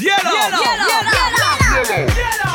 Yellow. Yellow. Back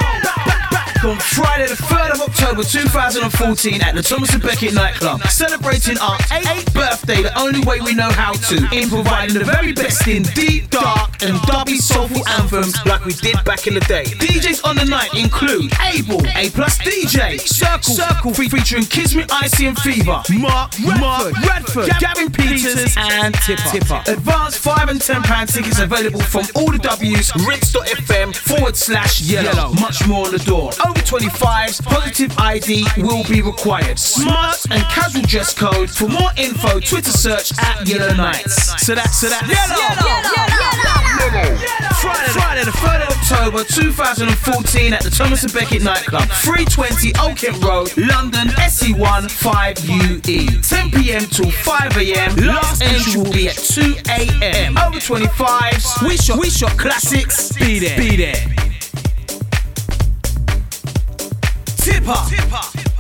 on Friday, the 3rd of October 2014 at the Thomas A'Becket nightclub, celebrating our 8th birthday the only way we know how to, in providing the very best in deep, dark, and dubby soulful anthems like we did back in the day. DJs on the night include Able, A Plus DJ, Circle, Circle featuring Kismet, IC and Feva, Mark, Mark, Radford, Gavin Peters, and Tippa. Tippa. Advanced 5 and 10 pound tickets available from all the W's, rinse.fm forward slash yellow. Much more on the door. Oh, Over 25s, positive ID will be required. Smart and casual dress code. For more info, Twitter search at Yellow Nights. So that's so that's Yellow Yellow. Yellow. Friday, Friday, the 3rd of October 2014 at the Thomas A'Becket nightclub, 320 Old Kent Road, London, SE1 5UE. 10 pm till 5 am. Last entry will be at 2 am. Over 25s, we shot, we shot classics. Be there, be there. Tippa. Tippa.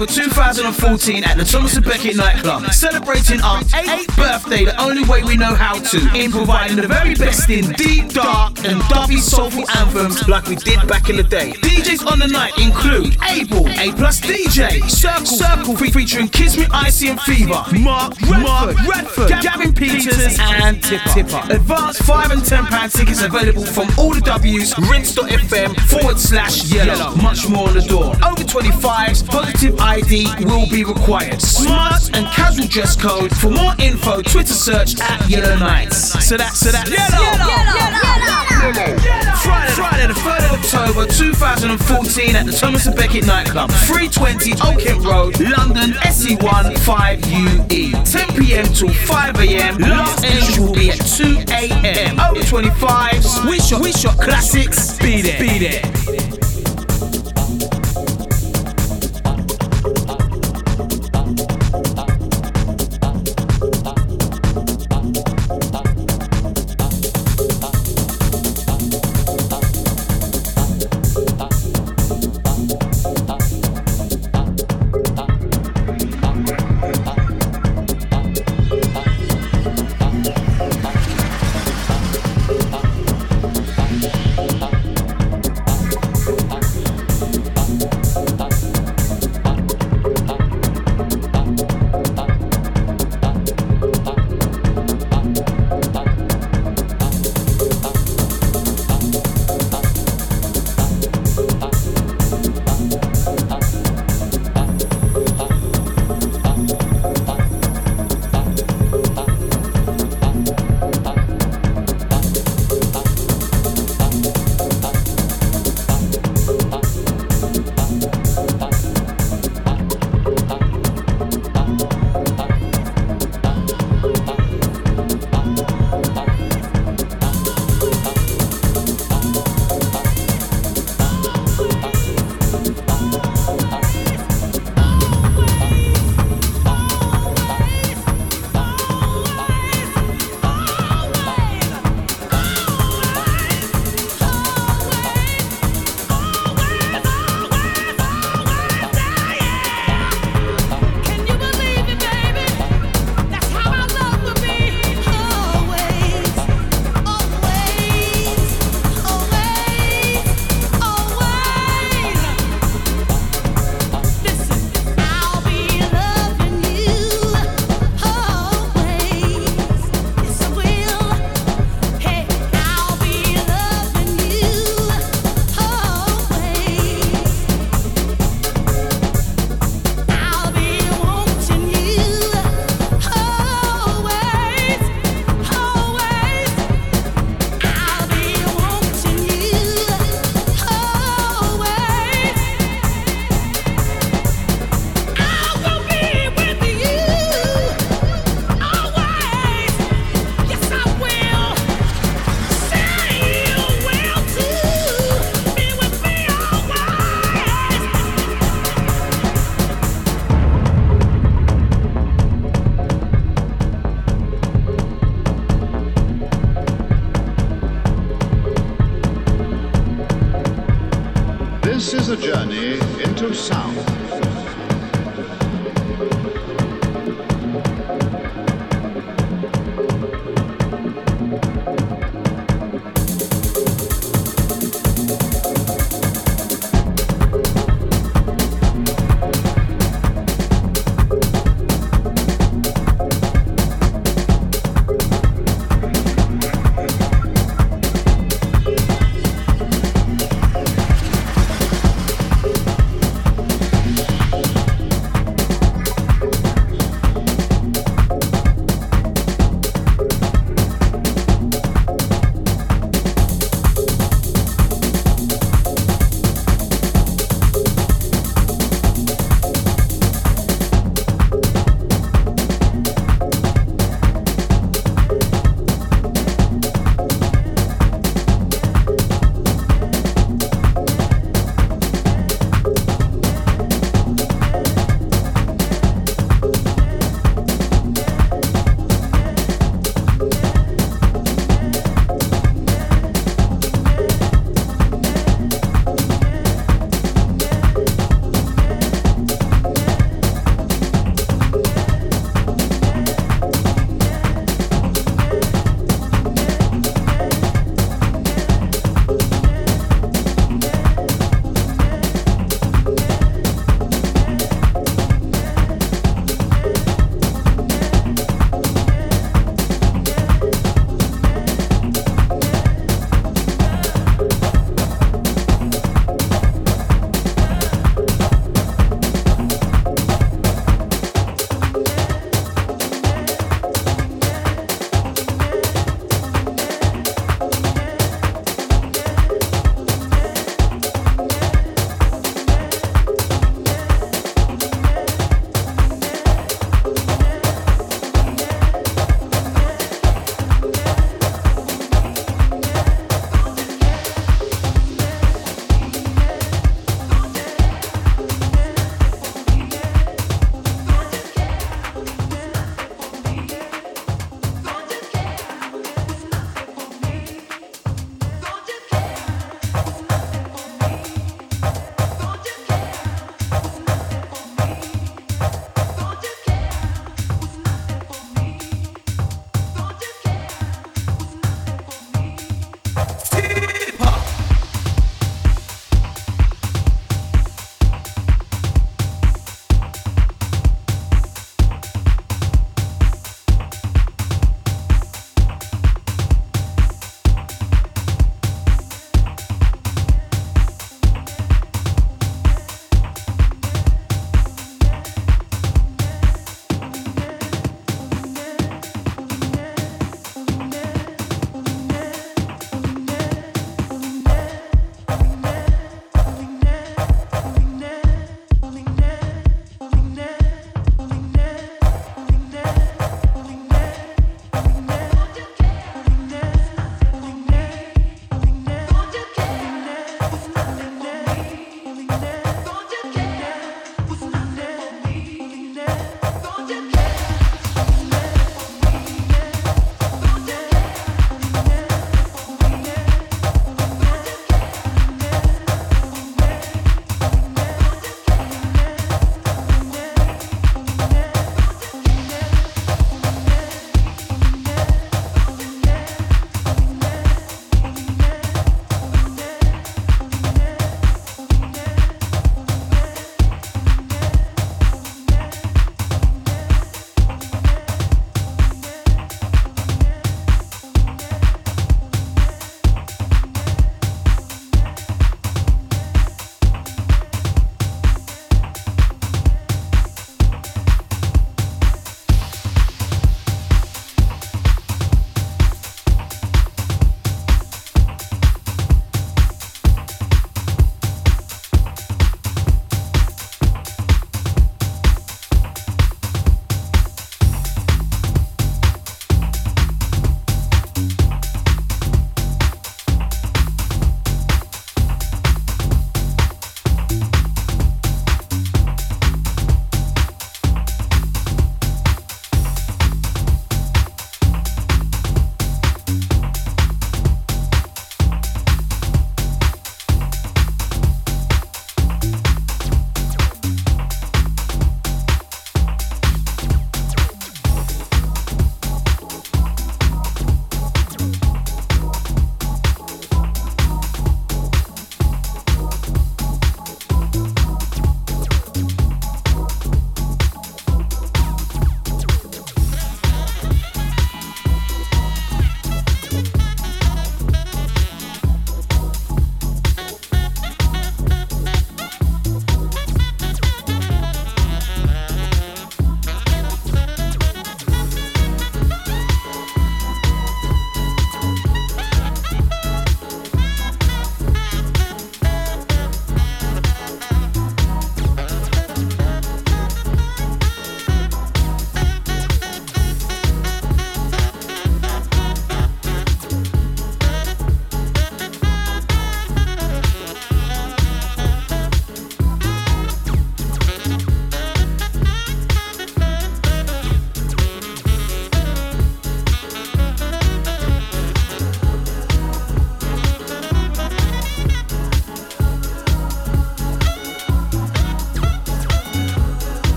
October 2014 at the Thomas A'Becket nightclub, celebrating our 8th birthday the only way we know how to, in providing the very best in deep, dark, and dubby soulful anthems like we did back in the day. DJs on the night include Able, A Plus DJ, Circle, Circle featuring Kismet, IC and Feva, Mark, Radford, Mark Radford, Gavin Peters, and Tip Tippa. Advanced 5 and 10 pound tickets available from all the W's, rinse.fm forward slash yellow. Much more on the door. Over 25s, positive ID will be required. Smart and casual dress code. For more info, Twitter search at Yellow Nights. So that's so that Yellow, yellow, yellow. Friday, Friday, the 3rd of October 2014 at the Thomas A'Becket nightclub, 320 Old Kent Road, London, SE1 5UE. 10 pm till 5 am. Last entry will be at 2 am. Over 25s, we shot, we shot classics. Be there, be there.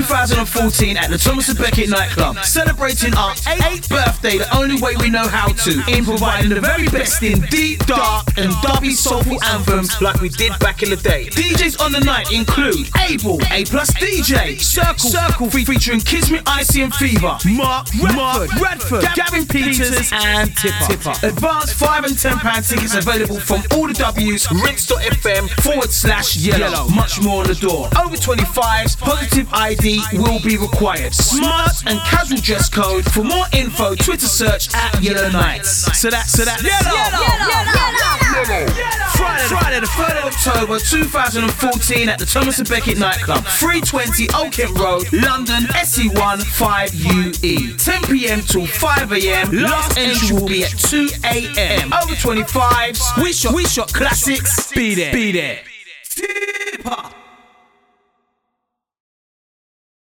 2014 at the Thomas A'Becket nightclub. Celebrating our 8th birthday the only way we know how to. In providing the very best in deep, dark, and dubby soulful anthems like we did back in the day. DJs on the night include Able, A Plus DJ, Circle, Circle fe- featuring Kismet, IC and Feva, Mark, Radford, Radford, Gavin Peters, and Tippa. Advanced 5 and 10 pound tickets available from all the W's, rinse.fm forward slash yellow. Much more on the door. Over 25s, positive ID will be required. Smart and casual dress code. For more info, Twitter search at Yellow Nights. So that, so that, Friday, Friday, the 3rd of October 2014 at the Thomas A'Becket nightclub, 320 Old Kent Road, London, SE1 5UE. 10 pm till 5 am. Last entry will be at 2 am. Over 25s, we shot, we shot classics. Be there, be there.